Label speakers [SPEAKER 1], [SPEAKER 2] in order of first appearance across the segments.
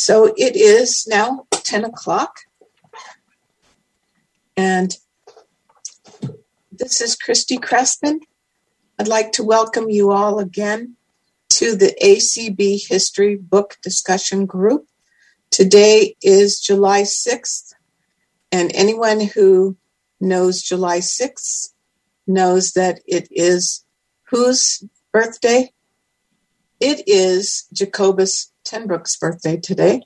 [SPEAKER 1] So it is now 10 o'clock. And this is Christy Crespin. I'd like to welcome you all again to the ACB History Book Discussion Group. Today is July 6th, and anyone who knows July 6th knows that it is whose birthday? It is Jacobus tenBroek's birthday today.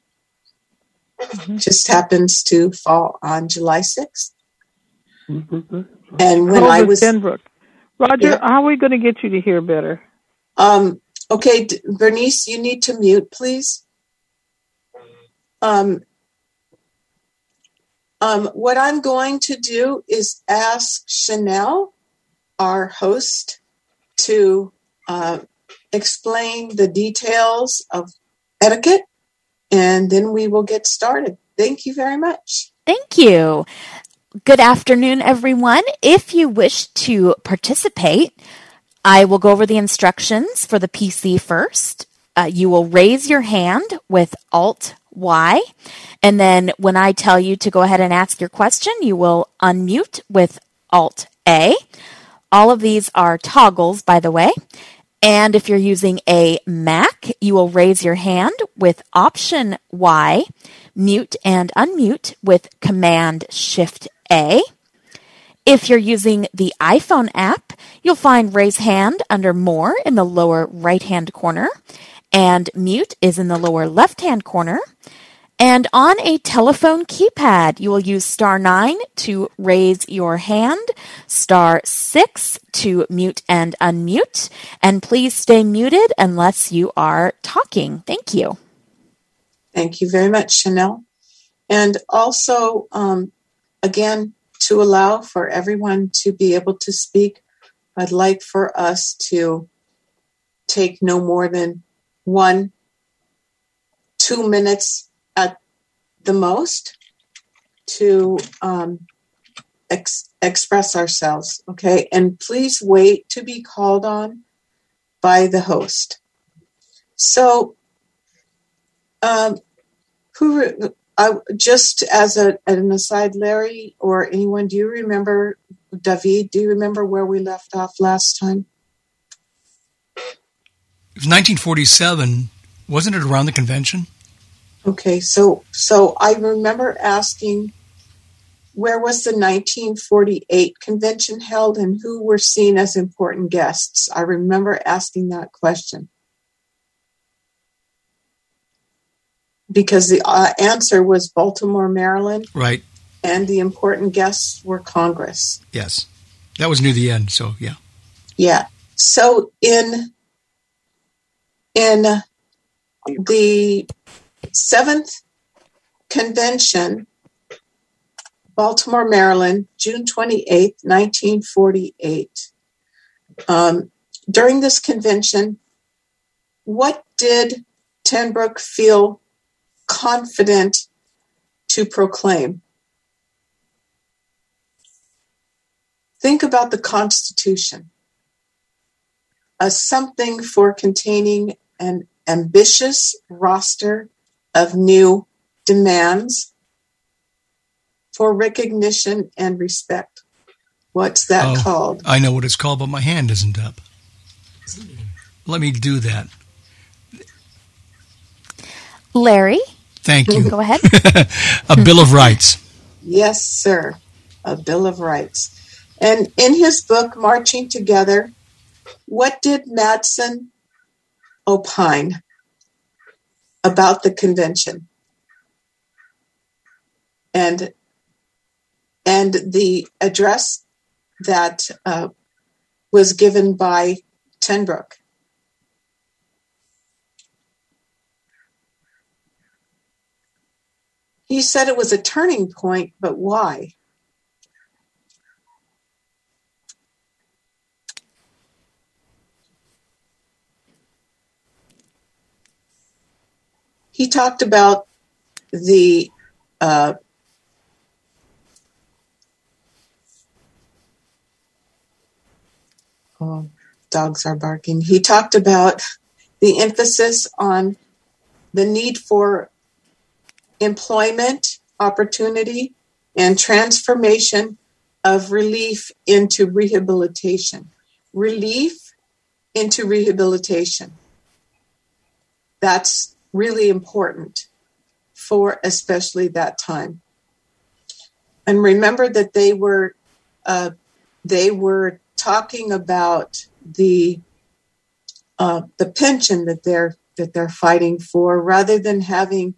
[SPEAKER 1] Mm-hmm. Just happens to fall on July 6th. Mm-hmm. And when I was
[SPEAKER 2] tenBroek. Roger, yeah. how are we going to get you to hear better?
[SPEAKER 1] Um, okay, Bernice, you need to mute, please. Um, um, what I'm going to do is ask Chanel, our host, to uh, explain the details of etiquette, and then we will get started. Thank you very much.
[SPEAKER 3] Thank you. Good afternoon, everyone. If you wish to participate, I will go over the instructions for the PC first. Uh, you will raise your hand with Alt Y, and then when I tell you to go ahead and ask your question, you will unmute with Alt A. All of these are toggles, by the way. And if you're using a Mac, you will raise your hand with Option Y, mute and unmute with Command Shift A. If you're using the iPhone app, you'll find Raise Hand under More in the lower right hand corner, and Mute is in the lower left hand corner. And on a telephone keypad, you will use star nine to raise your hand, star six to mute and unmute, and please stay muted unless you are talking. Thank you.
[SPEAKER 1] Thank you very much, Chanel. And also, um, again, to allow for everyone to be able to speak, I'd like for us to take no more than one, two minutes the most to um, ex- express ourselves, okay? And please wait to be called on by the host. So, um, who I, just as a, an aside, Larry or anyone, do you remember David? Do you remember where we left off last time?
[SPEAKER 4] It was 1947. Wasn't it around the convention?
[SPEAKER 1] Okay, so so I remember asking where was the 1948 convention held and who were seen as important guests. I remember asking that question. Because the uh, answer was Baltimore, Maryland.
[SPEAKER 4] Right.
[SPEAKER 1] And the important guests were Congress.
[SPEAKER 4] Yes. That was near the end, so yeah.
[SPEAKER 1] Yeah. So in in the seventh convention, Baltimore, Maryland, June 28, 1948. Um, during this convention, what did tenBroek feel confident to proclaim? Think about the Constitution as something for containing an ambitious roster of new demands for recognition and respect. What's that oh, called?
[SPEAKER 4] I know what it's called, but my hand isn't up. Let me do that.
[SPEAKER 3] Larry?
[SPEAKER 4] Thank you.
[SPEAKER 3] Go ahead.
[SPEAKER 4] a Bill of Rights.
[SPEAKER 1] Yes, sir. A Bill of Rights. And in his book, Marching Together, what did Matson opine? About the convention and and the address that uh, was given by tenBroek. He said it was a turning point, but why? He talked about the uh, oh, dogs are barking. He talked about the emphasis on the need for employment opportunity, and transformation of relief into rehabilitation. Relief into rehabilitation. That's really important for especially that time. And remember that they were uh, they were talking about the uh, the pension that they're that they're fighting for, rather than having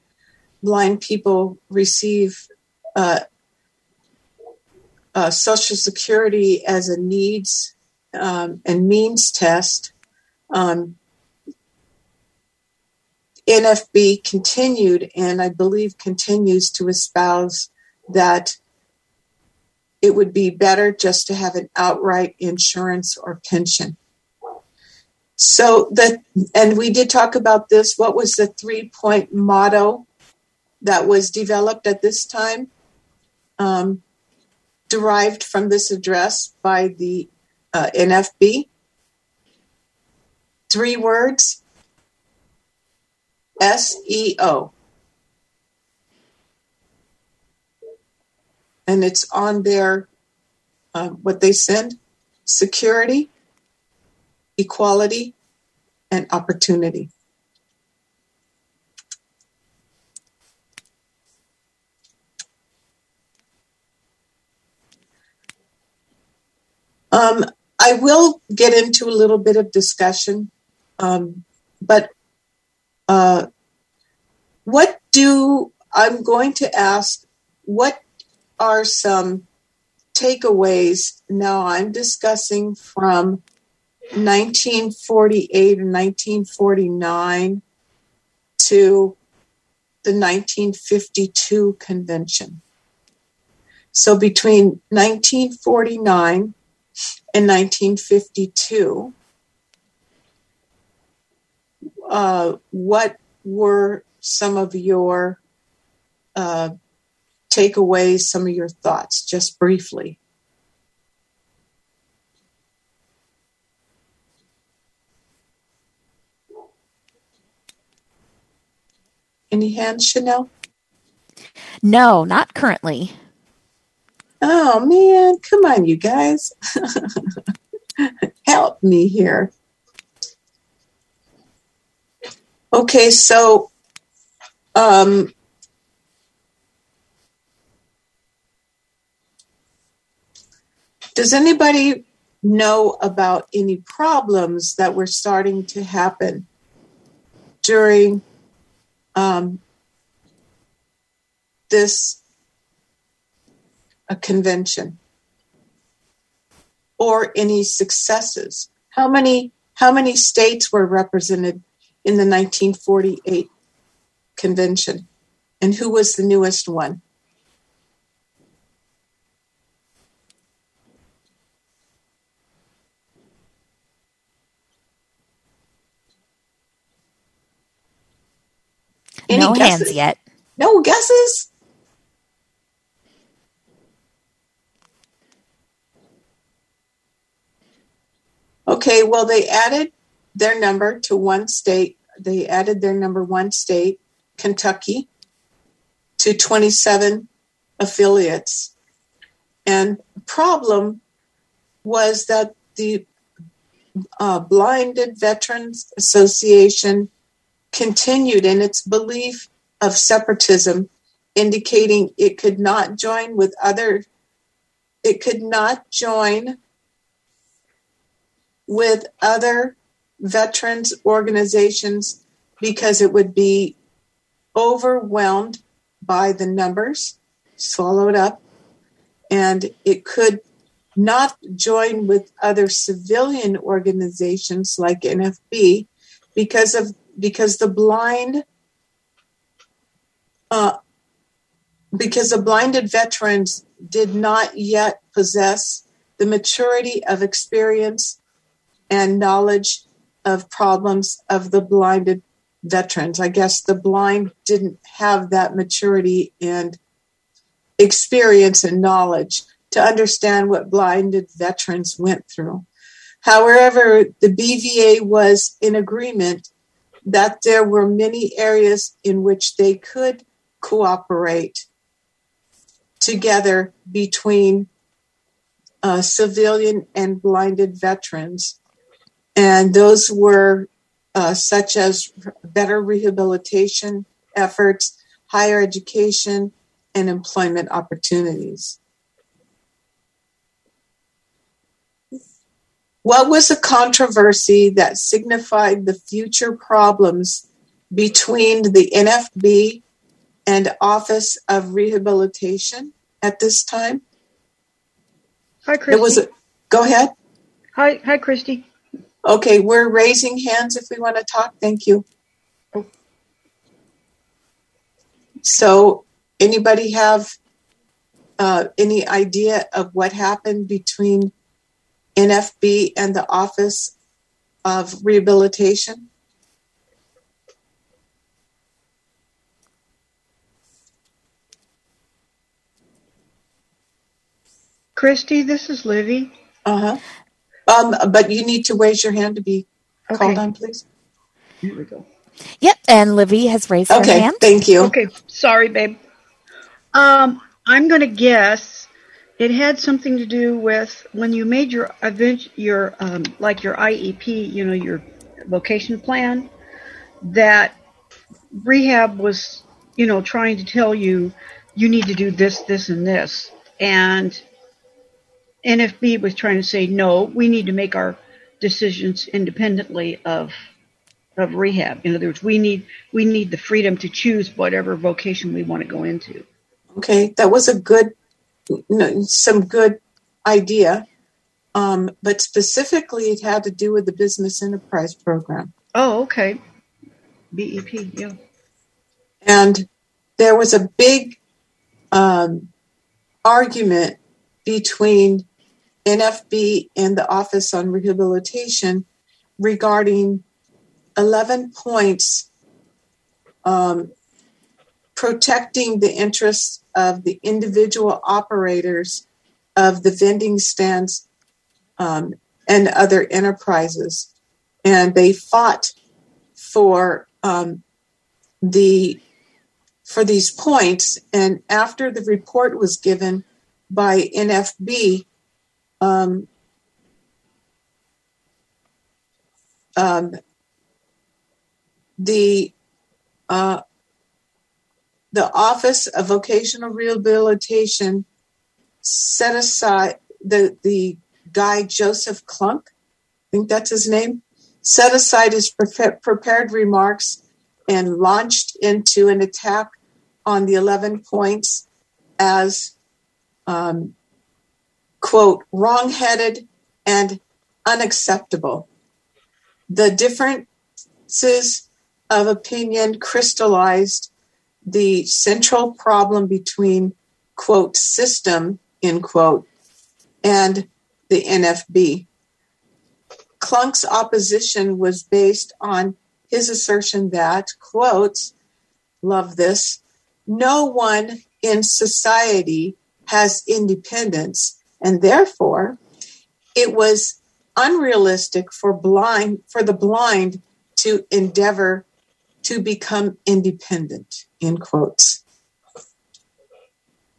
[SPEAKER 1] blind people receive uh, uh, Social Security as a needs um, and means test. Um, NFB continued and I believe continues to espouse that it would be better just to have an outright insurance or pension. So that, and we did talk about this. What was the three point motto that was developed at this time? Um, derived from this address by the uh, NFB. Three words SEO. And it's on their, uh, what they send security, equality, and opportunity. Um, I will get into a little bit of discussion, um, but uh, what do I'm going to ask? What are some takeaways? Now I'm discussing from 1948 and 1949 to the 1952 convention. So between 1949 and 1952, uh, what were some of your uh, takeaways, some of your thoughts, just briefly? Any hands, Chanel?
[SPEAKER 3] No, not currently.
[SPEAKER 1] Oh man, come on, you guys. Help me here. Okay, so um, does anybody know about any problems that were starting to happen during um, this a convention? Or any successes? How many how many states were represented in the 1948 convention. And who was the newest one?
[SPEAKER 3] Any no guesses? hands yet.
[SPEAKER 1] No guesses? Okay, well, they added their number to one state. They added their number one state, Kentucky, to 27 affiliates. And the problem was that the uh, Blinded Veterans Association continued in its belief of separatism, indicating it could not join with other, it could not join with other veterans organizations because it would be overwhelmed by the numbers, swallowed up, and it could not join with other civilian organizations like NFB because of because the blind uh, because the blinded veterans did not yet possess the maturity of experience and knowledge of problems of the blinded veterans. I guess the blind didn't have that maturity and experience and knowledge to understand what blinded veterans went through. However, the BVA was in agreement that there were many areas in which they could cooperate together between uh, civilian and blinded veterans. And those were uh, such as better rehabilitation efforts, higher education, and employment opportunities. What was a controversy that signified the future problems between the NFB and Office of Rehabilitation at this time?
[SPEAKER 5] Hi, Christy. It was a,
[SPEAKER 1] go ahead.
[SPEAKER 5] Hi, hi, Christy.
[SPEAKER 1] Okay, we're raising hands if we want to talk. Thank you. So, anybody have uh, any idea of what happened between NFB and the Office of Rehabilitation?
[SPEAKER 5] Christy, this is Livy.
[SPEAKER 1] Uh huh. Um, but you need to raise your hand to be okay. called on, please.
[SPEAKER 5] Here we go.
[SPEAKER 3] Yep, and Livy has raised
[SPEAKER 1] okay,
[SPEAKER 3] her hand.
[SPEAKER 1] Thank you.
[SPEAKER 5] Okay, sorry, babe. Um, I'm going to guess it had something to do with when you made your event, your um, like your IEP, you know, your vocation plan. That rehab was, you know, trying to tell you you need to do this, this, and this, and NFB was trying to say, no, we need to make our decisions independently of of rehab. In other words, we need we need the freedom to choose whatever vocation we want to go into.
[SPEAKER 1] Okay, that was a good, some good idea, um, but specifically, it had to do with the business enterprise program.
[SPEAKER 5] Oh, okay, BEP, yeah.
[SPEAKER 1] And there was a big um, argument between NFB and the Office on Rehabilitation regarding 11 points um, protecting the interests of the individual operators of the vending stands um, and other enterprises. And they fought for um, the for these points. And after the report was given by NFB, um, um, the uh, the Office of Vocational Rehabilitation set aside the the guy Joseph Clunk, I think that's his name, set aside his pre- prepared remarks and launched into an attack on the 11 points as um, quote, wrongheaded and unacceptable. The differences of opinion crystallized the central problem between, quote, system, end quote, and the NFB. Clunk's opposition was based on his assertion that, quote, love this, no one in society has independence and therefore it was unrealistic for blind for the blind to endeavor to become independent in quotes.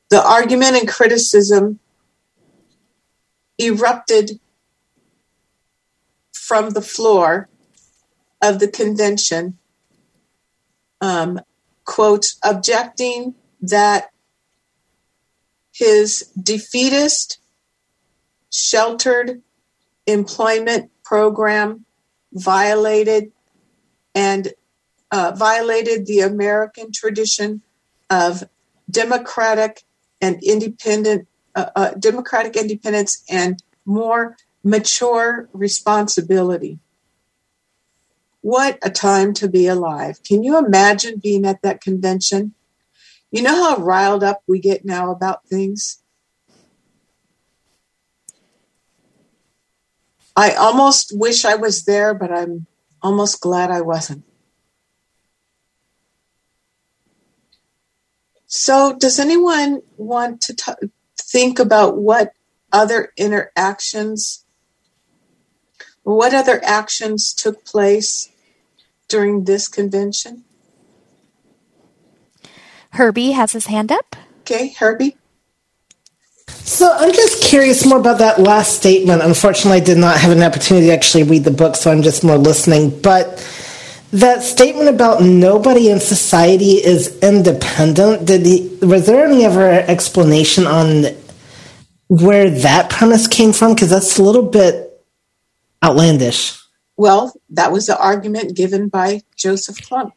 [SPEAKER 1] The argument and criticism erupted from the floor of the convention um, quote objecting that his defeatist sheltered employment program violated and uh, violated the American tradition of democratic and independent uh, uh, democratic independence and more mature responsibility. What a time to be alive. Can you imagine being at that convention? You know how riled up we get now about things? I almost wish I was there, but I'm almost glad I wasn't. So, does anyone want to t- think about what other interactions, what other actions took place during this convention?
[SPEAKER 3] Herbie has his hand up.
[SPEAKER 1] Okay, Herbie.
[SPEAKER 6] So I'm just curious more about that last statement. Unfortunately, I did not have an opportunity to actually read the book, so I'm just more listening. But that statement about nobody in society is independent, did he, was there any ever explanation on where that premise came from? Because that's a little bit outlandish.
[SPEAKER 1] Well, that was the argument given by Joseph Klump.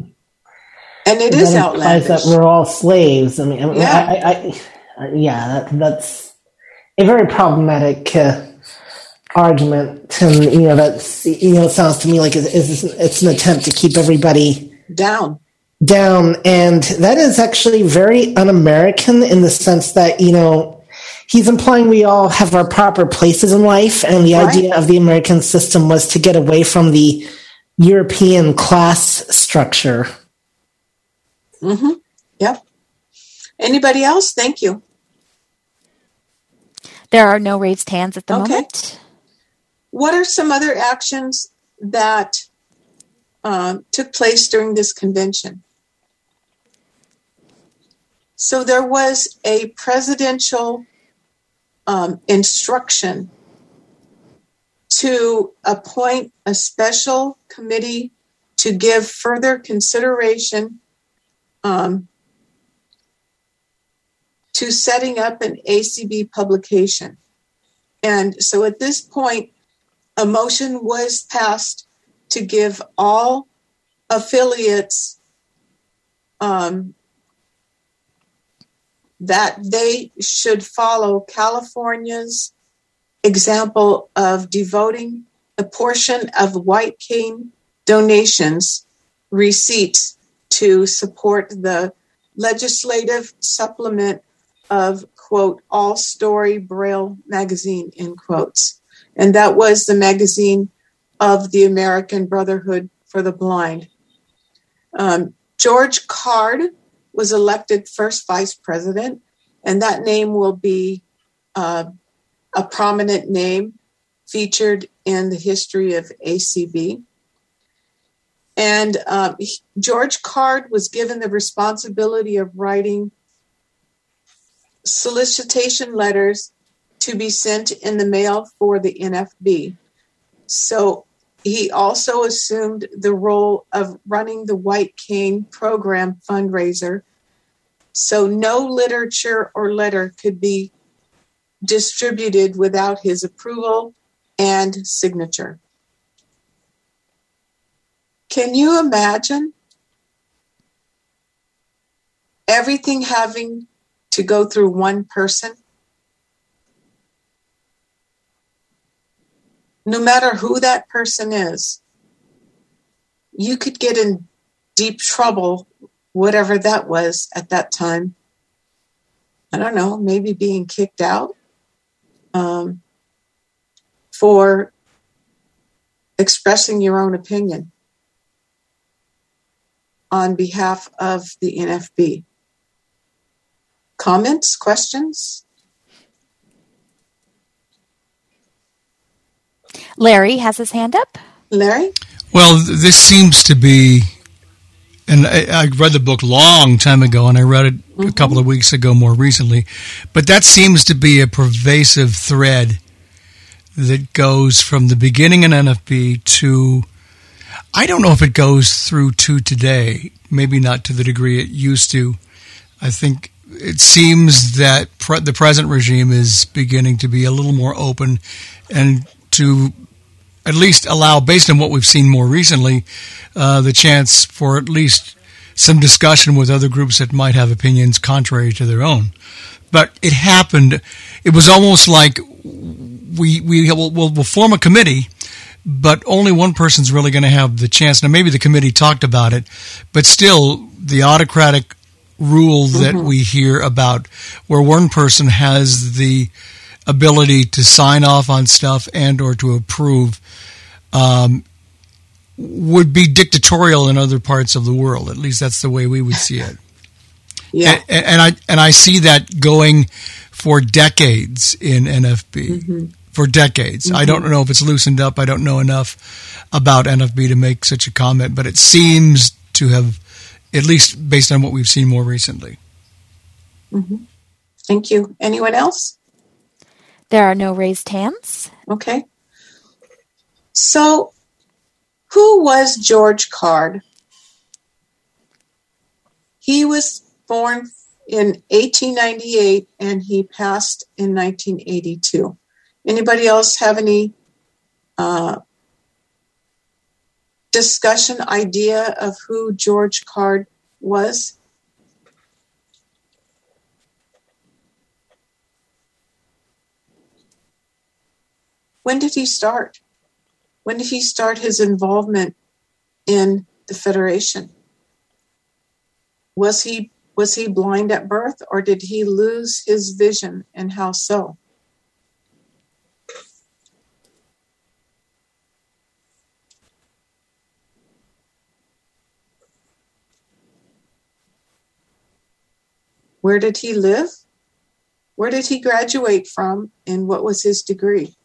[SPEAKER 1] And it is
[SPEAKER 6] that
[SPEAKER 1] outlandish.
[SPEAKER 6] that we're all slaves. I mean, I mean,
[SPEAKER 1] Yeah.
[SPEAKER 6] I, I, I, yeah, that, that's a very problematic uh, argument, and you know, that's you know, it sounds to me like it's, it's, it's an attempt to keep everybody
[SPEAKER 1] Down.
[SPEAKER 6] down, and that is actually very un-American in the sense that you know. He's implying we all have our proper places in life, and the
[SPEAKER 1] Right.
[SPEAKER 6] idea of the American system was to get away from the European class structure.
[SPEAKER 1] Mm-hmm. Yep. Anybody else? Thank you.
[SPEAKER 3] There are no raised hands at the
[SPEAKER 1] Okay.
[SPEAKER 3] moment.
[SPEAKER 1] What are some other actions that um, took place during this convention? So there was a presidential um, instruction to appoint a special committee to give further consideration um, to setting up an ACB publication. And so at this point, a motion was passed to give all affiliates um, that they should follow California's example of devoting a portion of white cane donations receipts to support the legislative supplement of quote all story braille magazine in quotes. And that was the magazine of the american brotherhood for the blind. Um, george card was elected first vice president and that name will be uh, a prominent name featured in the history of acb and um, george card was given the responsibility of writing solicitation letters to be sent in the mail for the NFB. So he also assumed the role of running the White Cane program fundraiser. So no literature or letter could be distributed without his approval and signature. Can you imagine everything having to go through one person? No matter who that person is, you could get in deep trouble, whatever that was at that time. I don't know, maybe being kicked out um, for expressing your own opinion on behalf of the NFB. Comments, questions?
[SPEAKER 3] Larry has his hand up.
[SPEAKER 1] Larry?
[SPEAKER 4] Well, this seems to be, and I, I read the book long time ago, and I read it a mm-hmm. couple of weeks ago more recently, but that seems to be a pervasive thread that goes from the beginning in NFB to, I don't know if it goes through to today, maybe not to the degree it used to. I think it seems that pre- the present regime is beginning to be a little more open and to at least allow, based on what we've seen more recently, uh, the chance for at least some discussion with other groups that might have opinions contrary to their own. But it happened. It was almost like we we will we'll, we'll form a committee, but only one person's really going to have the chance. Now, maybe the committee talked about it, but still, the autocratic rule that mm-hmm. we hear about, where one person has the ability to sign off on stuff and or to approve um, would be dictatorial in other parts of the world. At least that's the way we would see it.
[SPEAKER 1] Yeah.
[SPEAKER 4] And, and I and I see that going for decades in NFB. Mm-hmm. For decades, I mm-hmm. don't know if it's loosened up. I don't know enough about NFB to make such a comment, but it seems to have at least based on what we've seen more recently.
[SPEAKER 1] Mm-hmm. Thank you. Anyone else?
[SPEAKER 3] There are no raised hands.
[SPEAKER 1] Okay. So, who was George Card? He was born in 1898 and he passed in 1982. Anybody else have any uh, discussion idea of who George Card was? When did he start? When did he start his involvement in the Federation? Was he was he blind at birth or did he lose his vision and how so? Where did he live? Where did he graduate from and what was his degree?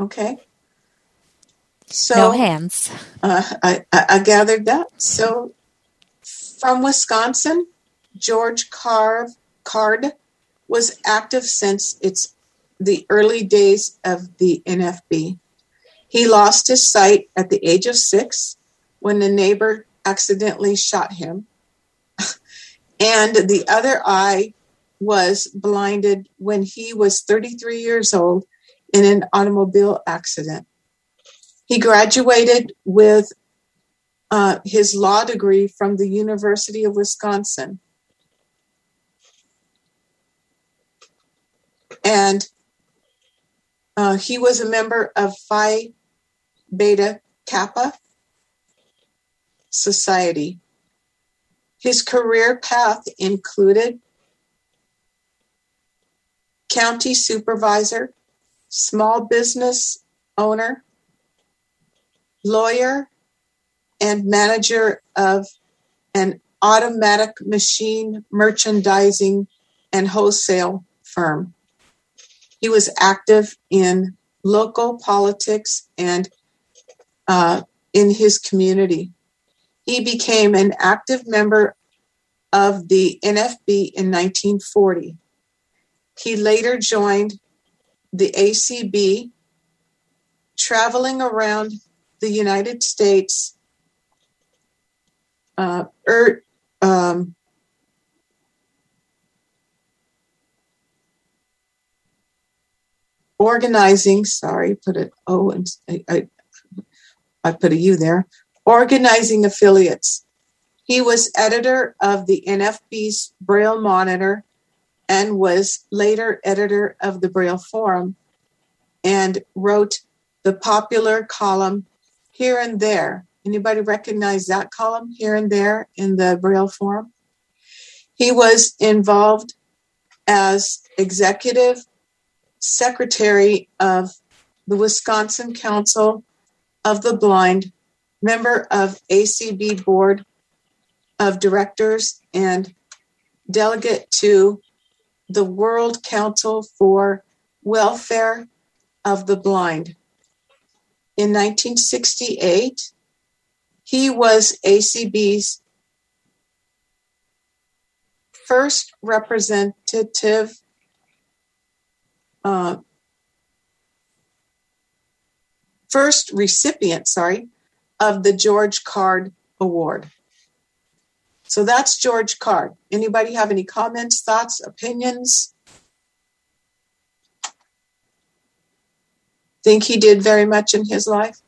[SPEAKER 1] Okay.
[SPEAKER 3] So no hands.
[SPEAKER 1] Uh, I, I gathered that. So from Wisconsin, George Carve, Card was active since its the early days of the NFB. He lost his sight at the age of six when a neighbor accidentally shot him, and the other eye was blinded when he was 33 years old in an automobile accident. He graduated with uh, his law degree from the University of Wisconsin. And uh, he was a member of Phi Beta Kappa Society. His career path included county supervisor, small business owner, lawyer, and manager of an automatic machine merchandising and wholesale firm. He was active in local politics and uh, in his community. He became an active member of the NFB in 1940. He later joined the ACB, traveling around the United States, uh, er, um, organizing, sorry, put it O and I, I, I put a U there, organizing affiliates. He was editor of the NFB's Braille Monitor and was later editor of the Braille Forum and wrote the popular column Here and There. Anybody recognize that column, Here and There, in the Braille Forum? He was involved as executive secretary of the Wisconsin Council of the Blind, member of ACB Board of Directors, and delegate to the World Council for Welfare of the Blind. In 1968, he was ACB's first representative uh, first recipient, sorry, of the George Card Award. So that's George Card. Anybody have any comments, thoughts, opinions? Think he did very much in his life?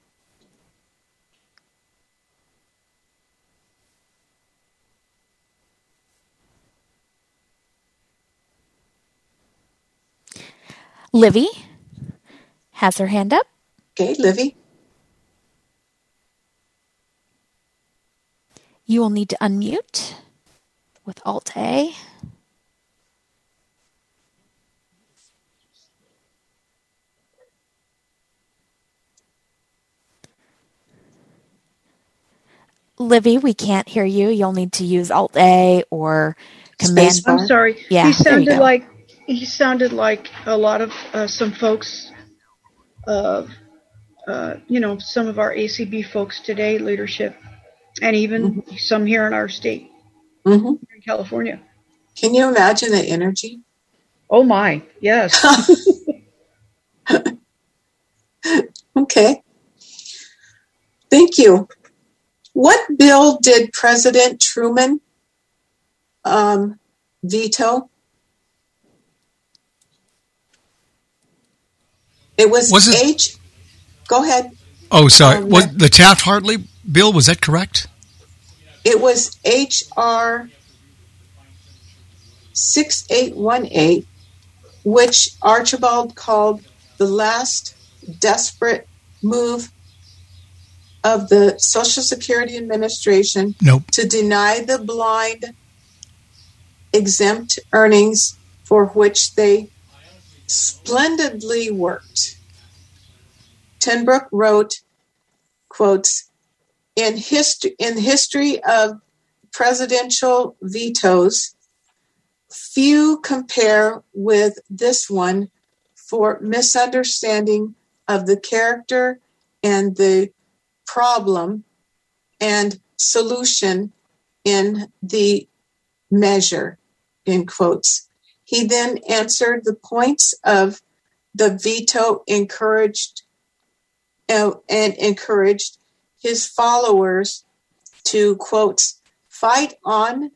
[SPEAKER 3] Livy has her hand up.
[SPEAKER 1] Okay, Livy.
[SPEAKER 3] You will need to unmute with Alt A. Livy, we can't hear you. You'll need to use Alt A or Command
[SPEAKER 5] I'm sorry.
[SPEAKER 3] Yeah,
[SPEAKER 5] he sounded like he sounded like a lot of uh, some folks, uh, uh, you know, some of our ACB folks today, leadership, and even mm-hmm. some here in our state, mm-hmm. in California.
[SPEAKER 1] Can you imagine the energy?
[SPEAKER 5] Oh my, yes.
[SPEAKER 1] okay. Thank you. What bill did President Truman um, veto? It was, was it? H. Go ahead.
[SPEAKER 4] Oh, sorry. Um, was the Taft Hartley bill? Was that correct?
[SPEAKER 1] It was H.R. 6818, which Archibald called the last desperate move of the Social Security Administration
[SPEAKER 4] nope.
[SPEAKER 1] to deny the blind exempt earnings for which they splendidly worked. tenBroek wrote, quotes, in history in history of presidential vetoes, few compare with this one for misunderstanding of the character and the problem and solution in the measure, in quotes. He then answered the points of the veto encouraged uh, and encouraged his followers to quote, fight on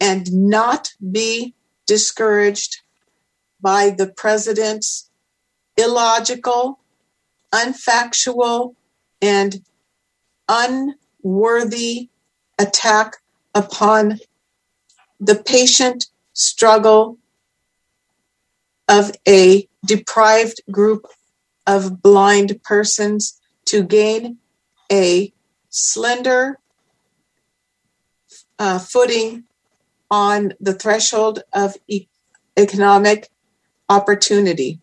[SPEAKER 1] and not be discouraged by the president's illogical, unfactual, and unworthy attack upon the patient struggle of a deprived group of blind persons to gain a slender uh, footing on the threshold of e- economic opportunity.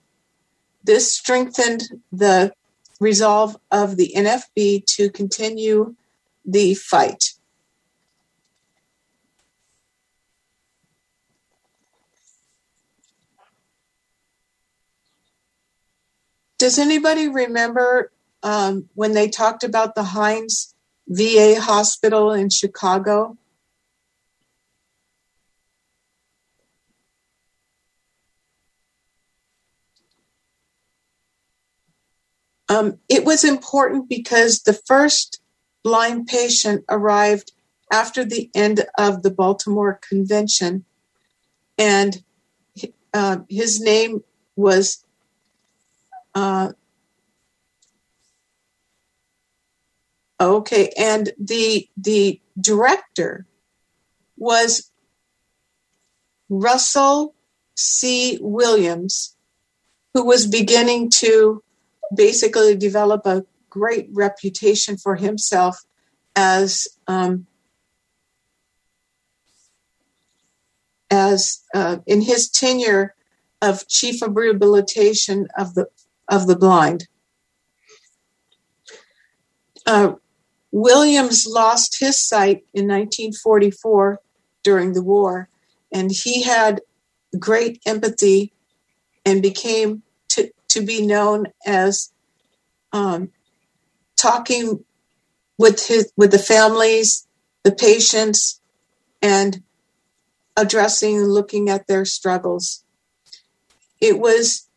[SPEAKER 1] This strengthened the resolve of the NFB to continue the fight. Does anybody remember um, when they talked about the Hines VA hospital in Chicago? Um, it was important because the first blind patient arrived after the end of the Baltimore Convention, and uh, his name was uh, okay, and the the director was Russell C. Williams, who was beginning to basically develop a great reputation for himself as um, as uh, in his tenure of chief of rehabilitation of the of the blind. Uh, Williams lost his sight in 1944 during the war, and he had great empathy and became to be known as um, talking with his with the families, the patients, and addressing and looking at their struggles. It was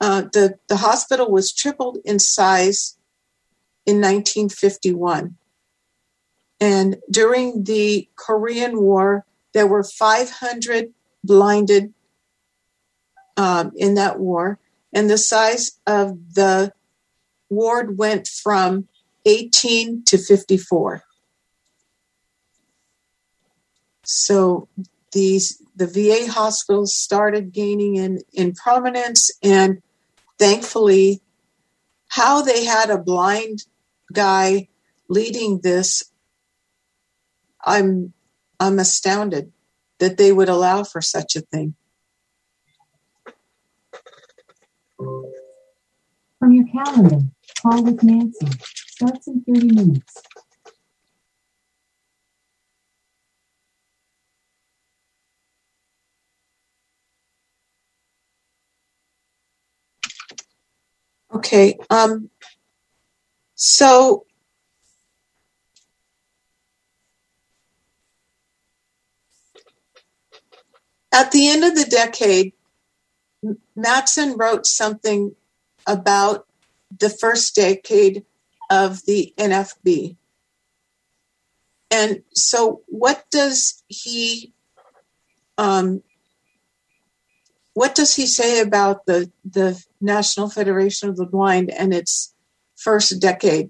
[SPEAKER 1] uh, the the hospital was tripled in size in 1951, and during the Korean War, there were 500 blinded um, in that war, and the size of the ward went from 18 to 54. So these the VA hospitals started gaining in, in prominence and thankfully how they had a blind guy leading this I'm I'm astounded that they would allow for such a thing.
[SPEAKER 7] From your calendar, call with Nancy. Starts in 30 minutes.
[SPEAKER 1] Okay. Um, so at the end of the decade, Matson wrote something about the first decade of the NFB. And so, what does he um, what does he say about the the National Federation of the Blind and its first decade?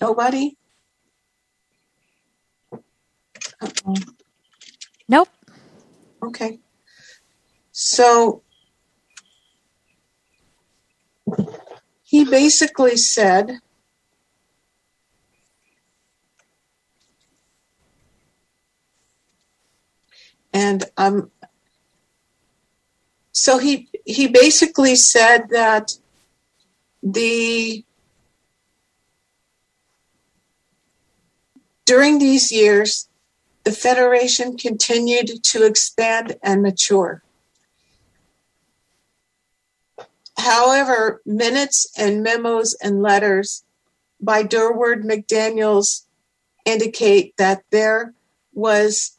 [SPEAKER 1] Nobody? Uh-oh.
[SPEAKER 3] Nope.
[SPEAKER 1] Okay. So he basically said and um, so he he basically said that the during these years the federation continued to expand and mature. However minutes and memos and letters by durward mcdaniels indicate that there was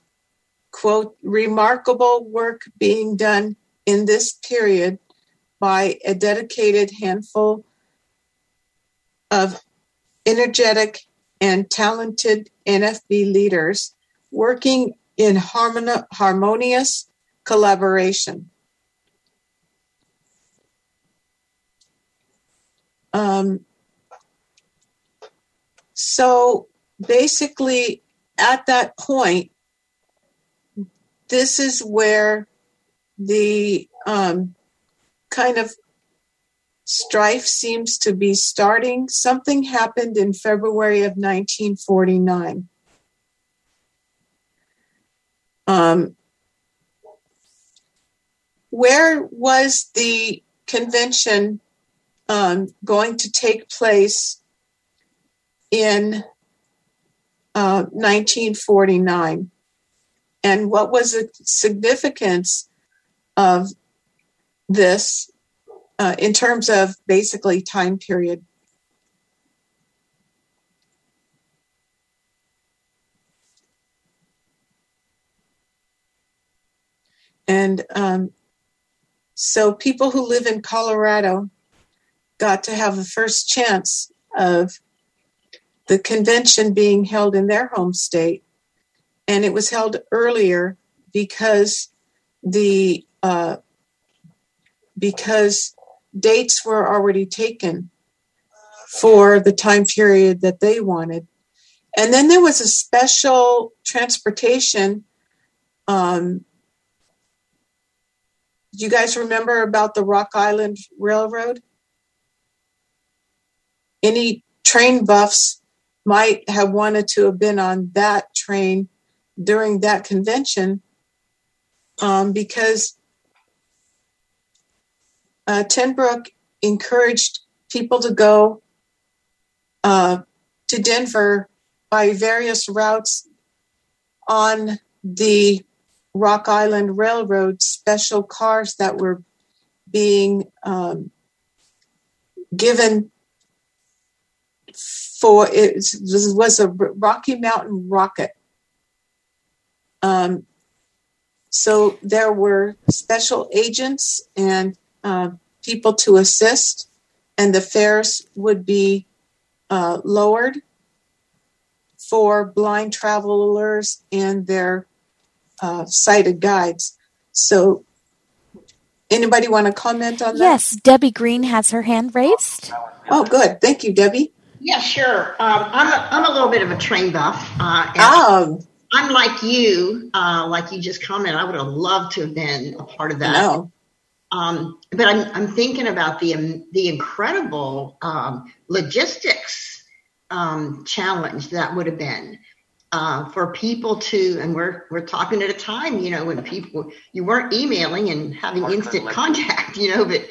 [SPEAKER 1] quote, remarkable work being done in this period by a dedicated handful of energetic and talented NFB leaders working in harmonious collaboration. Um, so basically, at that point, this is where the um, kind of strife seems to be starting. Something happened in February of 1949. Um, where was the convention um, going to take place in uh, 1949? And what was the significance of this uh, in terms of basically time period? And um, so people who live in colorado got to have the first chance of the convention being held in their home state and it was held earlier because the uh, because dates were already taken for the time period that they wanted. And then there was a special transportation. Um, do you guys remember about the Rock Island Railroad? Any train buffs might have wanted to have been on that train during that convention um, because uh, tenBroek encouraged people to go uh, to Denver by various routes on the Rock Island Railroad, special cars that were being um, given for it was a Rocky Mountain rocket um, so there were special agents and uh, people to assist, and the fares would be uh, lowered for blind travelers and their uh, sighted guides. So, anybody want to comment on that?
[SPEAKER 3] Yes, Debbie Green has her hand raised.
[SPEAKER 1] Oh, good. Thank you, Debbie.
[SPEAKER 8] Yeah, sure. Um, I'm, a, I'm a little bit of a train buff.
[SPEAKER 1] Uh, oh,
[SPEAKER 8] I'm like you, uh, like you just commented. I would have loved to have been a part of that.
[SPEAKER 1] No.
[SPEAKER 8] Um, but I'm, I'm thinking about the um, the incredible um, logistics um, challenge that would have been uh, for people to, and we're we're talking at a time, you know, when people you weren't emailing and having instant contact, you know, but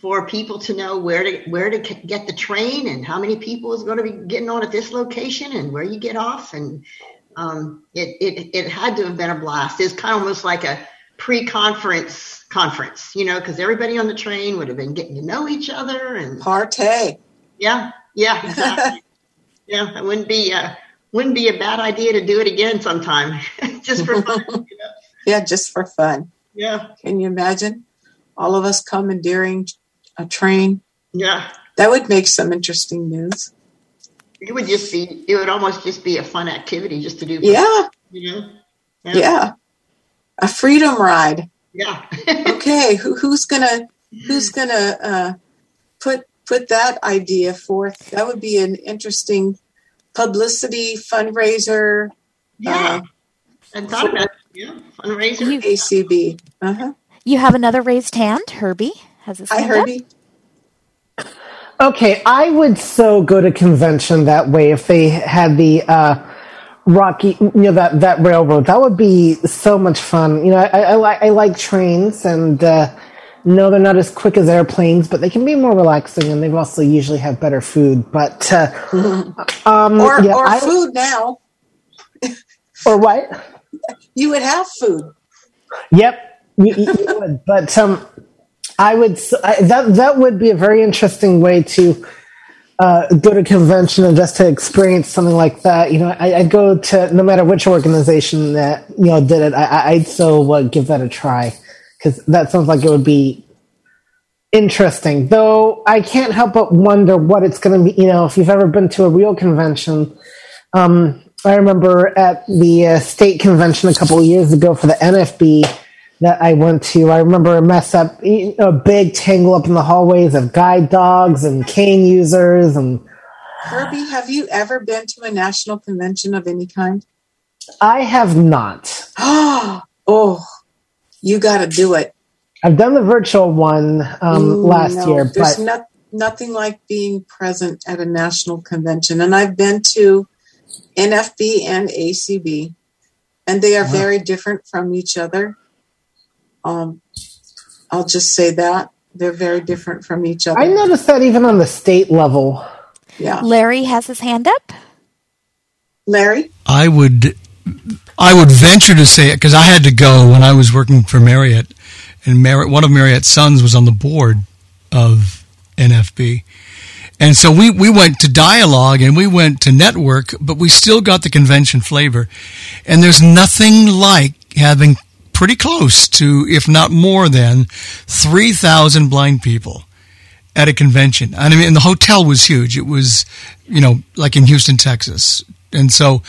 [SPEAKER 8] for people to know where to where to get the train and how many people is going to be getting on at this location and where you get off and um, it, it it had to have been a blast. It's kind of almost like a pre-conference conference, you know, because everybody on the train would have been getting to know each other and
[SPEAKER 1] Partay.
[SPEAKER 8] yeah, yeah, exactly. yeah, it wouldn't be uh, wouldn't be a bad idea to do it again sometime, just for fun. you know?
[SPEAKER 1] Yeah, just for fun.
[SPEAKER 8] Yeah,
[SPEAKER 1] Can you imagine? All of us commandeering a train.
[SPEAKER 8] yeah.
[SPEAKER 1] That would make some interesting news.
[SPEAKER 8] It would just be, it would almost just be a fun activity just to do. for-
[SPEAKER 1] Yeah,
[SPEAKER 8] You know?
[SPEAKER 1] yeah. A freedom ride.
[SPEAKER 8] Yeah.
[SPEAKER 1] Okay, who, who's gonna who's gonna uh, put put that idea forth? That would be an interesting publicity fundraiser.
[SPEAKER 8] yeah.
[SPEAKER 1] Uh,
[SPEAKER 8] I thought about it. Yeah. Fundraiser.
[SPEAKER 3] You,
[SPEAKER 1] ACB. Uh huh.
[SPEAKER 3] you have another raised hand. Herbie has his
[SPEAKER 1] Hi,
[SPEAKER 3] hand up.
[SPEAKER 6] Okay, I would so go to convention that way if they had the uh, Rocky, you know that that railroad. That would be so much fun. You know, I, I like I like trains, and uh, no, they're not as quick as airplanes, but they can be more relaxing, and they also usually have better food. But uh, um,
[SPEAKER 1] Or
[SPEAKER 6] yeah,
[SPEAKER 1] or
[SPEAKER 6] I-
[SPEAKER 1] food now.
[SPEAKER 6] or what?
[SPEAKER 1] You would have food.
[SPEAKER 6] Yep, you you would. But um, I would I that that would be a very interesting way to uh, go to convention and just to experience something like that. You know, I, I'd go to no matter which organization that you know did it. I, I'd so uh, give that a try because that sounds like it would be interesting. Though I can't help but wonder what it's going to be. You know, if you've ever been to a real convention. Um, I remember at the uh, state convention a couple of years ago for the NFB that I went to. I remember a mess up, a big tangle up in the hallways of guide dogs and cane users, and
[SPEAKER 1] Herbie, have you ever been to a national convention of any kind?
[SPEAKER 6] I have not.
[SPEAKER 1] oh, you got to do it.
[SPEAKER 6] I've done the virtual one um,
[SPEAKER 1] Ooh,
[SPEAKER 6] last
[SPEAKER 1] no,
[SPEAKER 6] year,
[SPEAKER 1] There's
[SPEAKER 6] but
[SPEAKER 1] not, nothing like being present at a national convention. And I've been to NFB and ACB, and they are very different from each other. Um, I'll just say that. They're very different from each other.
[SPEAKER 6] I noticed that even on the state level.
[SPEAKER 1] Yeah.
[SPEAKER 3] Larry has his hand up.
[SPEAKER 1] Larry?
[SPEAKER 4] I would, I would venture to say it because I had to go when I was working for Marriott, and Marriott, one of Marriott's sons was on the board of NFB, and so we we went to dialogue and we went to network, but we still got the convention flavor, and there's nothing like having pretty close to, if not more than, three thousand blind people at a convention. I mean, and the hotel was huge. It was, you know, like in Houston, Texas. And so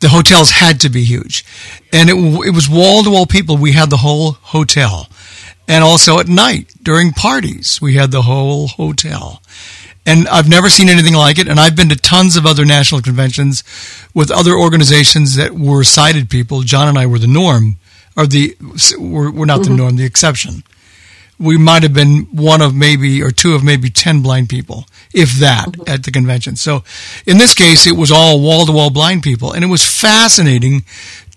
[SPEAKER 4] the hotels had to be huge. And it, it was wall to wall people. We had the whole hotel. And also at night during parties, we had the whole hotel. And I've never seen anything like it. And I've been to tons of other national conventions with other organizations that were sighted people. John and I were the norm, or the, we're, we're not the norm, the exception we might have been one of maybe or two of maybe 10 blind people, if that, at the convention. So in this case, it was all wall to wall blind people. And it was fascinating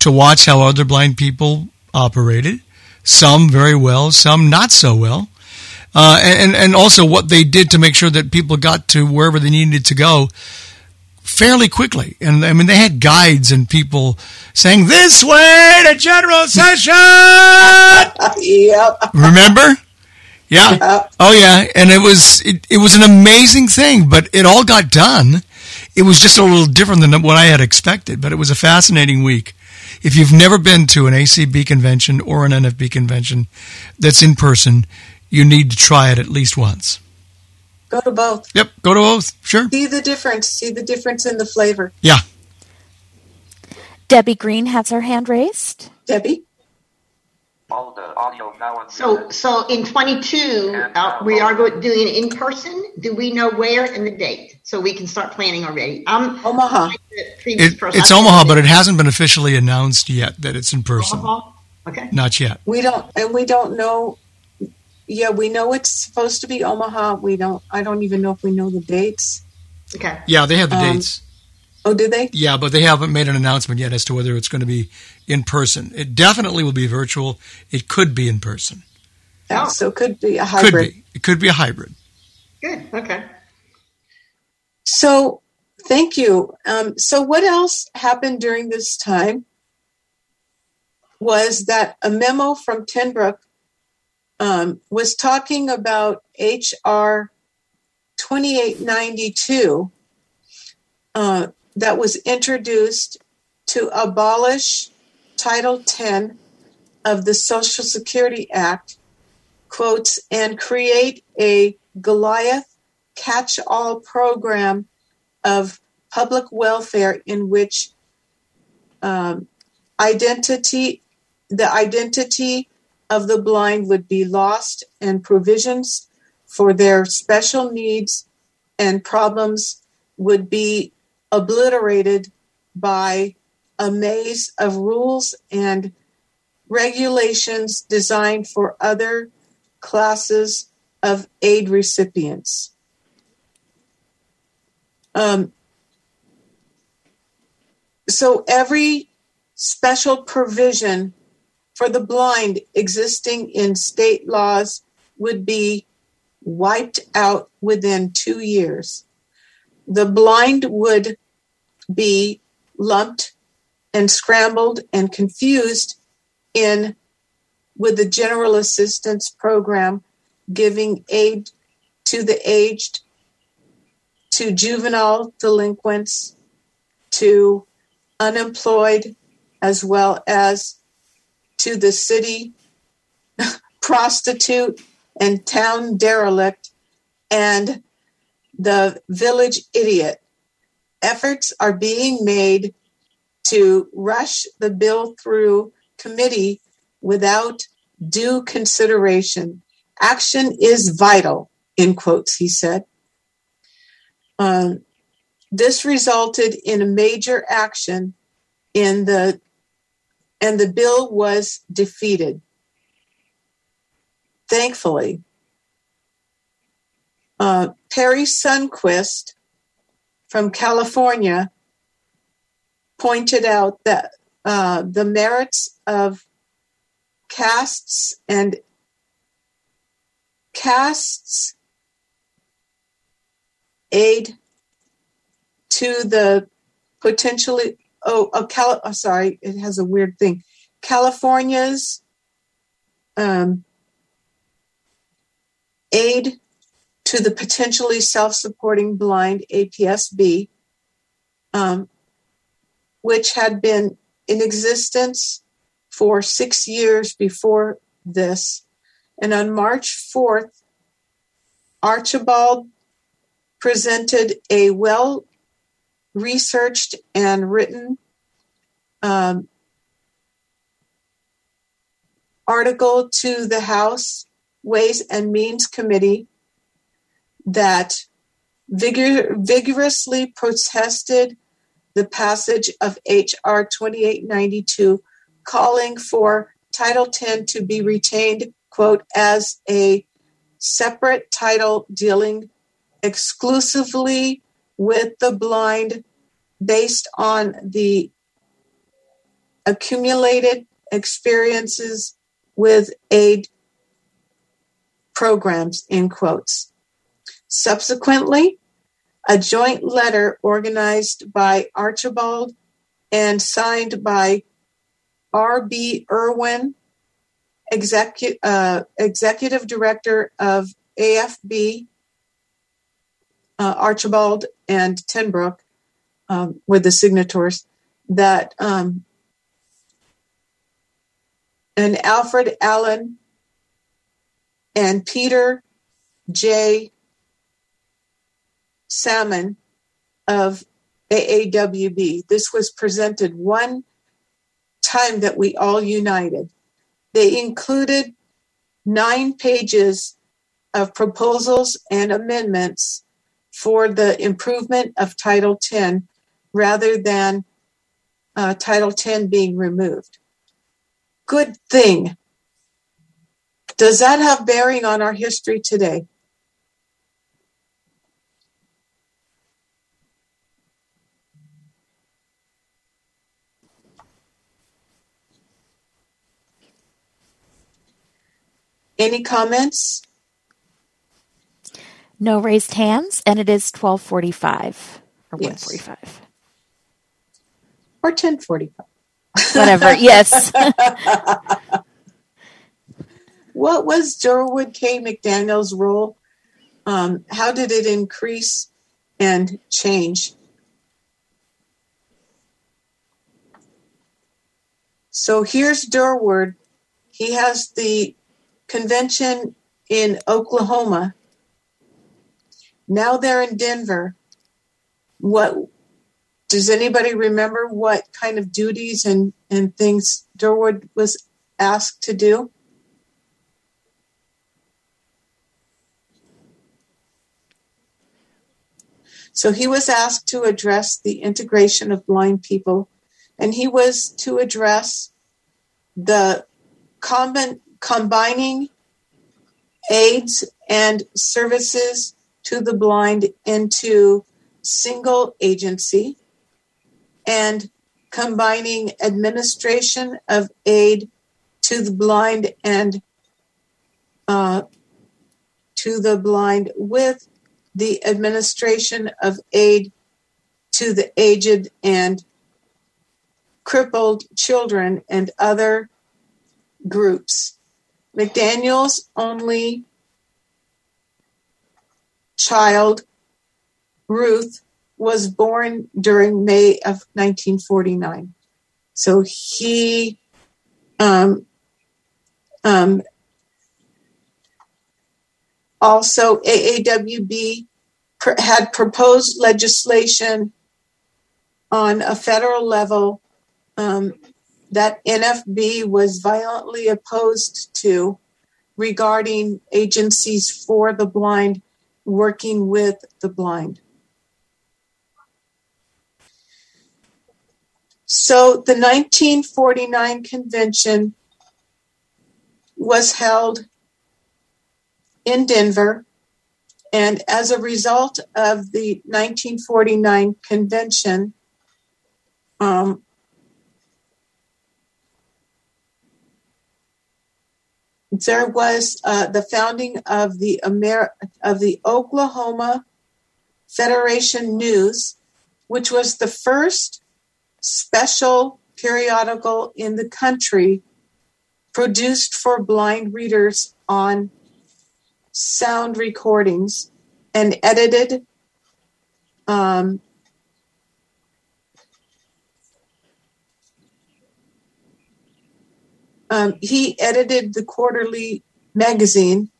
[SPEAKER 4] to watch how other blind people operated. Some very well, some not so well. Uh, and, and also what they did to make sure that people got to wherever they needed to go fairly quickly. And I mean, they had guides and people saying, this way to general session!
[SPEAKER 1] yep.
[SPEAKER 4] Remember? Yeah.
[SPEAKER 1] Yep.
[SPEAKER 4] Oh yeah, and it was it, it was an amazing thing, but it all got done. It was just a little different than what I had expected, but it was a fascinating week. If you've never been to an ACB convention or an NFB convention that's in person, you need to try it at least once.
[SPEAKER 1] Go to both.
[SPEAKER 4] Yep, go to both. Sure.
[SPEAKER 1] See the difference. See the difference in the flavor.
[SPEAKER 4] Yeah.
[SPEAKER 3] Debbie Green has her hand raised.
[SPEAKER 1] Debbie?
[SPEAKER 9] All the audio now
[SPEAKER 8] So, so in 22, uh, we are go- doing in person. Do we know where and the date so we can start planning already? I'm
[SPEAKER 1] Omaha.
[SPEAKER 8] like the previous
[SPEAKER 4] It, it's
[SPEAKER 8] I-
[SPEAKER 4] Omaha, but it hasn't been officially announced yet that it's in person.
[SPEAKER 8] Omaha? Okay.
[SPEAKER 4] Not yet.
[SPEAKER 1] We don't, and we don't know. Yeah, we know it's supposed to be Omaha. We don't. I don't even know if we know the dates.
[SPEAKER 8] Okay.
[SPEAKER 4] Yeah, they have the
[SPEAKER 1] Um,
[SPEAKER 4] dates.
[SPEAKER 1] Oh, do they?
[SPEAKER 4] Yeah, but they haven't made an announcement yet as to whether it's going to be in person. It definitely will be virtual. It could be in person.
[SPEAKER 1] Yeah,
[SPEAKER 8] Oh.
[SPEAKER 1] so it could be a hybrid.
[SPEAKER 4] Could
[SPEAKER 1] hybrid.
[SPEAKER 4] be. It could be a hybrid.
[SPEAKER 8] Good. Okay.
[SPEAKER 1] So, Thank you. Um, so, what else happened during this time was that a memo from tenBroek um, was talking about HR 2892 uh, that was introduced to abolish Title 10 of the Social Security Act, quotes, and create a Goliath catch all program of public welfare in which um, identity, the identity of the blind would be lost and provisions for their special needs and problems would be obliterated by a maze of rules and regulations designed for other classes of aid recipients. Um, so every special provision for the blind existing in state laws would be wiped out within two years. The blind would be lumped and scrambled and confused in with the general assistance program giving aid to the aged to juvenile delinquents to unemployed as well as to the city prostitute and town derelict and the village idiot. Efforts are being made to rush the bill through committee without due consideration. Action is vital, in quotes, he said. Um, this resulted in a major action in the and the bill was defeated. Thankfully, uh, Perry Sundquist from California pointed out that uh, the merits of castes and castes aid to the potentially oh, oh, Cal- oh sorry it has a weird thing. California's um, aid to the potentially self-supporting blind apsb um, which had been in existence for six years before this. And on march 4th archibald presented a well researched and written um, article to the House Ways and Means Committee that vigor- vigorously protested the passage of H.R. 2892, calling for Title 10 to be retained, quote, as a separate title dealing exclusively with the blind based on the accumulated experiences with aid programs, in quotes. Subsequently, a joint letter organized by Archibald and signed by R.B. Irwin, execu- uh, executive director of AFB, uh, Archibald and tenBroek um, were the signatories that um, and Alfred Allen and Peter J. Salmon of AAWB. This was presented one time that we all united. They included nine pages of proposals and amendments for the improvement of Title 10 rather than uh, Title 10 being removed. Good thing. Does that have bearing on our history today? Any comments?
[SPEAKER 3] No raised hands, and it is 1245. or
[SPEAKER 1] Yes.
[SPEAKER 3] 145.
[SPEAKER 1] Or 1045.
[SPEAKER 3] Whatever. yes.
[SPEAKER 1] What was Durward K. McDaniel's role? Um, how did it increase and change? So here's Durward. He has the convention in Oklahoma. Now they're in Denver. What does anybody remember what kind of duties and, and things Durward was asked to do? So he was asked to address the integration of blind people, and he was to address the combin- combining aids and services to the blind into single agency and combining administration of aid to the blind and uh, to the blind with the administration of aid to the aged and crippled children and other groups. McDaniel's only child, Ruth, was born during May of 1949. So he um, um, also AAWB had proposed legislation on a federal level um, that NFB was violently opposed to regarding agencies for the blind working with the blind. So the 1949 convention was held in Denver, and as a result of the 1949 convention, um, there was uh, the founding of the Amer- of the Oklahoma Federation News, which was the first special periodical in the country produced for blind readers on sound recordings and edited um, um, he edited the quarterly magazine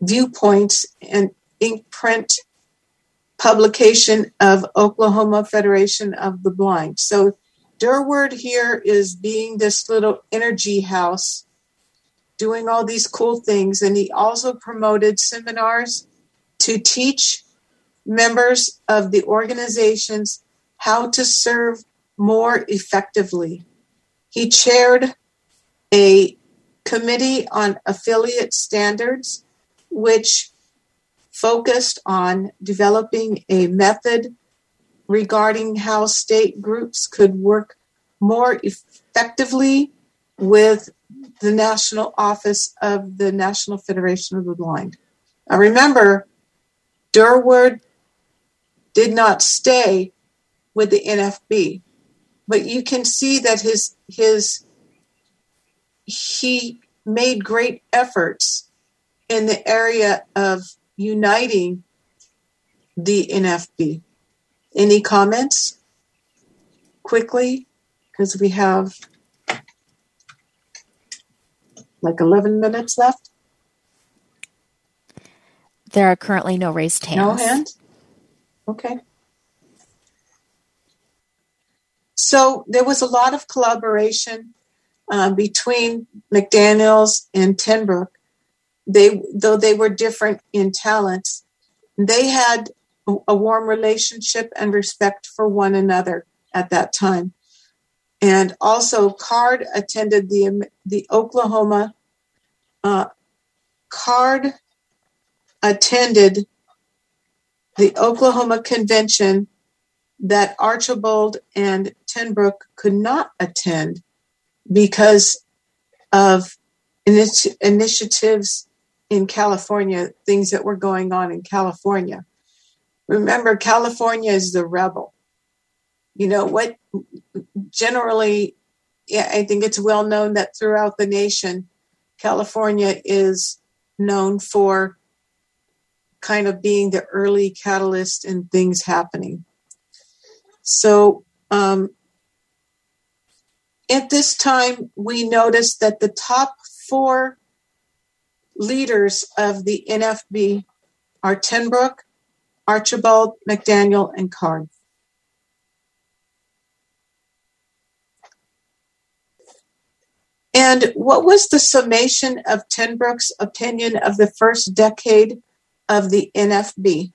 [SPEAKER 1] viewpoints and ink print publication of oklahoma federation of the blind. So durward here is being this little energy house doing all these cool things. And he also promoted seminars to teach members of the organizations how to serve more effectively. He chaired a committee on affiliate standards, which focused on developing a method regarding how state groups could work more effectively with the National Office of the National Federation of the Blind. Now remember, Durward did not stay with the NFB, but you can see that his his he made great efforts in the area of uniting the NFB. Any comments quickly? Because we have like 11 minutes left.
[SPEAKER 3] There are currently no raised hands.
[SPEAKER 1] No hands? Okay. So there was a lot of collaboration uh, between McDaniels and tenBroek. They, though they were different in talents, they had a warm relationship and respect for one another at that time. And also, Card attended the the Oklahoma. Uh, Card attended the Oklahoma convention that Archibald and tenBroek could not attend because of initi- initiatives in California, things that were going on in California. Remember, California is the rebel. You know what? Generally, yeah, I think it's well known that throughout the nation, California is known for kind of being the early catalyst in things happening. So, um, at this time, we noticed that the top four leaders of the NFB are tenBroek, Archibald, McDaniel, and Card. And what was the summation of tenBroek's opinion of the first decade of the NFB?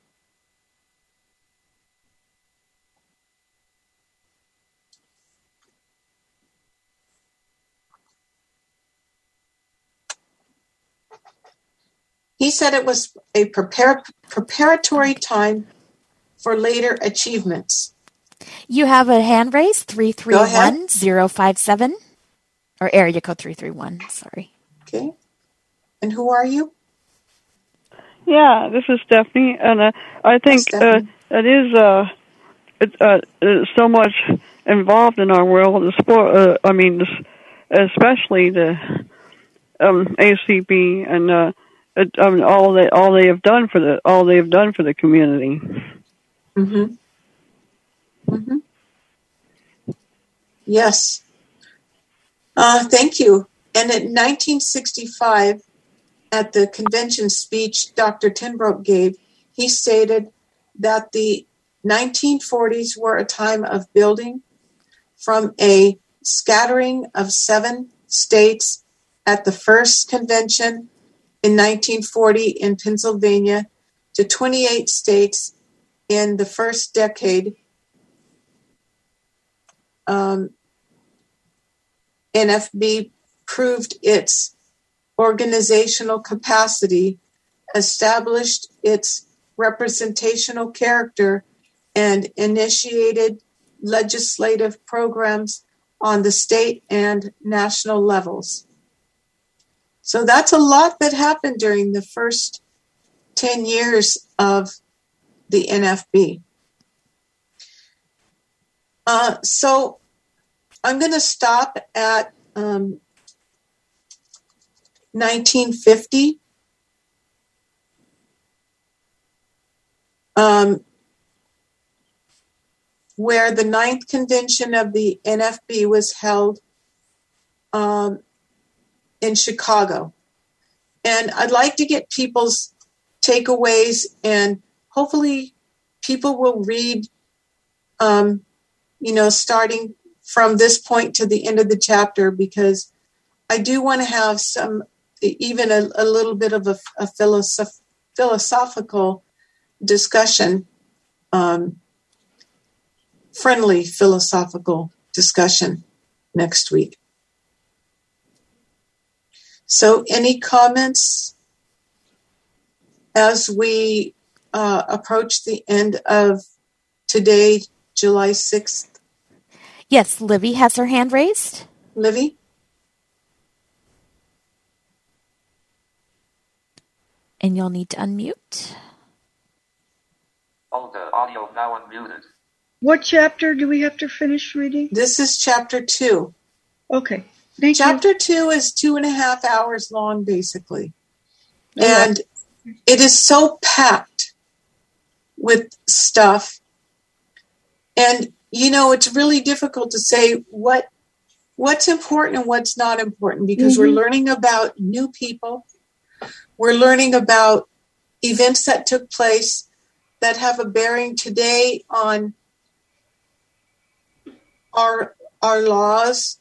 [SPEAKER 1] He said it was a prepar- preparatory time for later achievements.
[SPEAKER 3] You have a hand raise, 331057. Or area code 331, sorry.
[SPEAKER 1] Okay. And who are you?
[SPEAKER 2] Yeah, this is Stephanie, and uh, I think uh, it is uh, it, uh, it's so much involved in our world. The sport, uh, I mean, especially the um, ACB and uh, um, all they all they have done for the all they have done for the community.
[SPEAKER 1] Mhm. Mhm. Yes. Uh, thank you. And in 1965, at the convention speech Dr. tenBroek gave, he stated that the 1940s were a time of building from a scattering of seven states at the first convention in 1940 in Pennsylvania to 28 states in the first decade. Um, NFB proved its organizational capacity, established its representational character, and initiated legislative programs on the state and national levels. So that's a lot that happened during the first 10 years of the NFB. Uh, so I'm going to stop at um, 1950. Um, where the ninth convention of the NFB was held um, in Chicago. And I'd like to get people's takeaways, and hopefully, people will read, um, you know, starting from this point to the end of the chapter, because I do want to have some, even a, a little bit of a, a philosoph- philosophical discussion, um, friendly philosophical discussion next week. So, any comments as we uh, approach the end of today, July 6th?
[SPEAKER 3] Yes, Livy has her hand raised.
[SPEAKER 1] Livy?
[SPEAKER 3] And you'll need to unmute.
[SPEAKER 9] Oh, the audio now unmuted.
[SPEAKER 5] What chapter do we have to finish reading?
[SPEAKER 1] This is chapter two.
[SPEAKER 5] Okay. Thank
[SPEAKER 1] chapter
[SPEAKER 5] you.
[SPEAKER 1] two is two and a half hours long, basically. And it is so packed with stuff. And, you know, it's really difficult to say what what's important and what's not important because we're
[SPEAKER 5] Mhm.
[SPEAKER 1] learning about new people. We're learning about events that took place that have a bearing today on our our laws,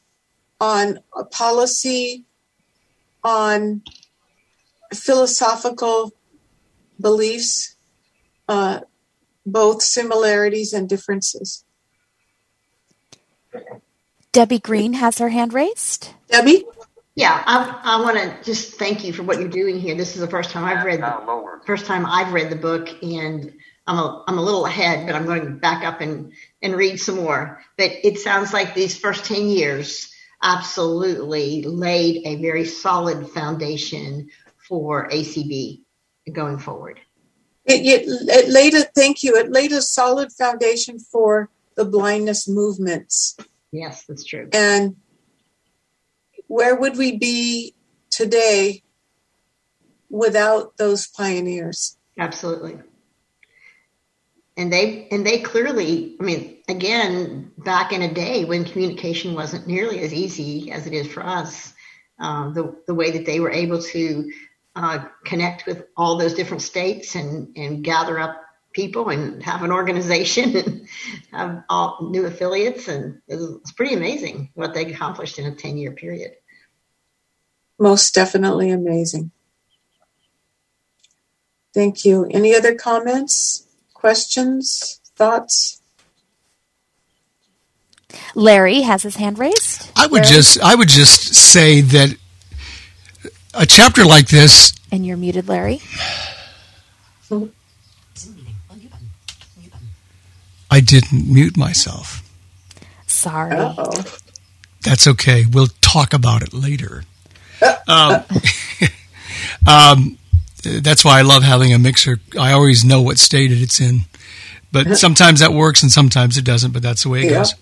[SPEAKER 1] on a policy, on philosophical beliefs, uh, both similarities and differences.
[SPEAKER 3] Debbie Green has her hand raised.
[SPEAKER 1] Debbie?
[SPEAKER 8] Yeah, I, I want to just thank you for what you're doing here. This is the first time I've read the first time I've read the book, and I'm a I'm a little ahead, but I'm going to back up and and read some more. But it sounds like these first ten years absolutely laid a very solid foundation for ACB going forward.
[SPEAKER 1] It, it, it laid a thank you. It laid a solid foundation for the blindness movements.
[SPEAKER 8] Yes, that's true.
[SPEAKER 1] And where would we be today without those pioneers?
[SPEAKER 8] Absolutely. And they and they clearly, I mean, again, back in a day when communication wasn't nearly as easy as it is for us, uh, the the way that they were able to uh, connect with all those different states and and gather up people and have an organization and have all new affiliates. And it's pretty amazing what they accomplished in a 10 year period.
[SPEAKER 1] Most definitely amazing. Thank you. Any other comments questions thoughts
[SPEAKER 3] larry has his hand raised
[SPEAKER 4] i would
[SPEAKER 3] larry?
[SPEAKER 4] just i would just say that a chapter like this
[SPEAKER 3] and you're muted larry
[SPEAKER 4] I didn't mute myself.
[SPEAKER 3] Sorry.
[SPEAKER 1] Uh-oh.
[SPEAKER 4] That's okay. We'll talk about it later. Um, um, that's why I love having a mixer. I always know what state it's in. But uh-huh. sometimes that works and sometimes it doesn't, but that's the way it
[SPEAKER 1] Yeah.
[SPEAKER 4] goes.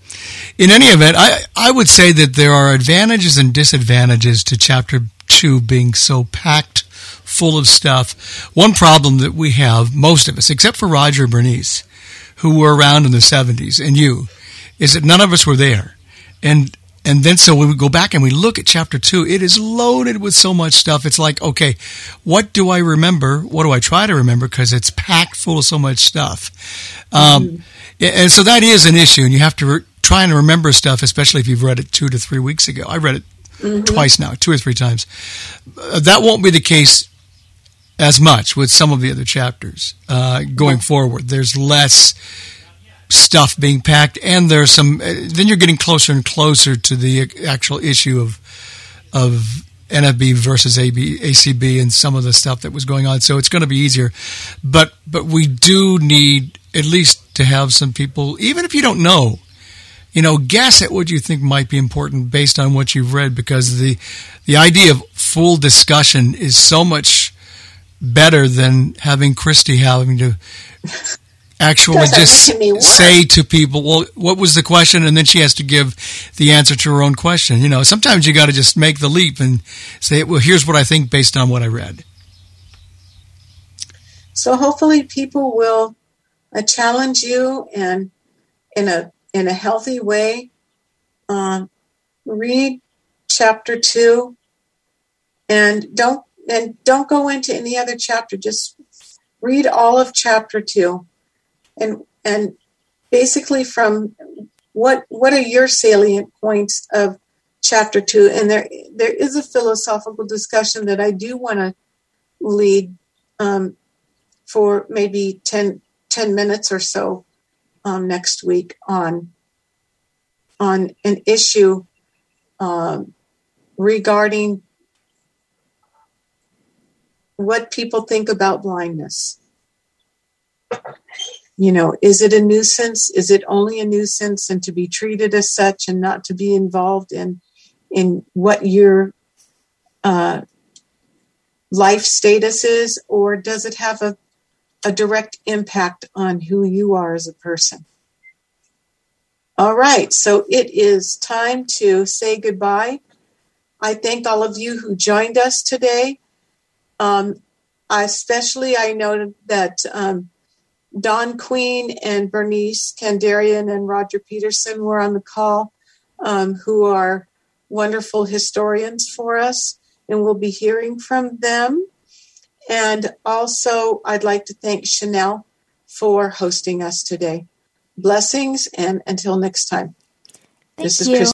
[SPEAKER 4] In any event, I, I would say that there are advantages and disadvantages to chapter two being so packed full of stuff. One problem that we have, most of us, except for Roger and Bernice, who were around in the 70s, and you, is that none of us were there. And and then so when we go back and we look at chapter two, it is loaded with so much stuff. It's like, okay, what do I remember? What do I try to remember? Because it's packed full of so much stuff. Um, and so that is an issue, and you have to re- try and remember stuff, especially if you've read it two to three weeks ago. I read it twice now, two or three times. Uh, that won't be the case as much with some of the other chapters uh, going forward. There's less stuff being packed, and there's some. Uh, then you're getting closer and closer to the actual issue of of NFB versus AB, ACB and some of the stuff that was going on. So it's going to be easier, but but we do need at least to have some people, even if you don't know, you know, guess at what you think might be important based on what you've read, because the the idea of full discussion is so much better than having Christy having to actually just say to people, well, what was the question? And then she has to give the answer to her own question. You know, sometimes you got to just make the leap and say, well, here's what I think based on what I read.
[SPEAKER 1] So hopefully people will uh, challenge you and in a in a healthy way. Um, read chapter two, and don't and don't go into any other chapter. Just read all of chapter two, and and basically from what what are your salient points of chapter two? And there there is a philosophical discussion that I do want to lead. Um, for maybe 10, 10 minutes or so um, next week on on an issue um, regarding what people think about blindness. You know, is it a nuisance? Is it only a nuisance and to be treated as such and not to be involved in in what your uh, life status is, or does it have a a direct impact on who you are as a person. All right, so it is time to say goodbye. I thank all of you who joined us today. Um, I especially, I know that um, Don Queen and Bernice Kandarian and Roger Peterson were on the call, um, who are wonderful historians for us, and we'll be hearing from them. And also, I'd like to thank Chanel for hosting us today. Blessings, and until next time.
[SPEAKER 3] Thank
[SPEAKER 1] this is
[SPEAKER 3] you.
[SPEAKER 1] Chris.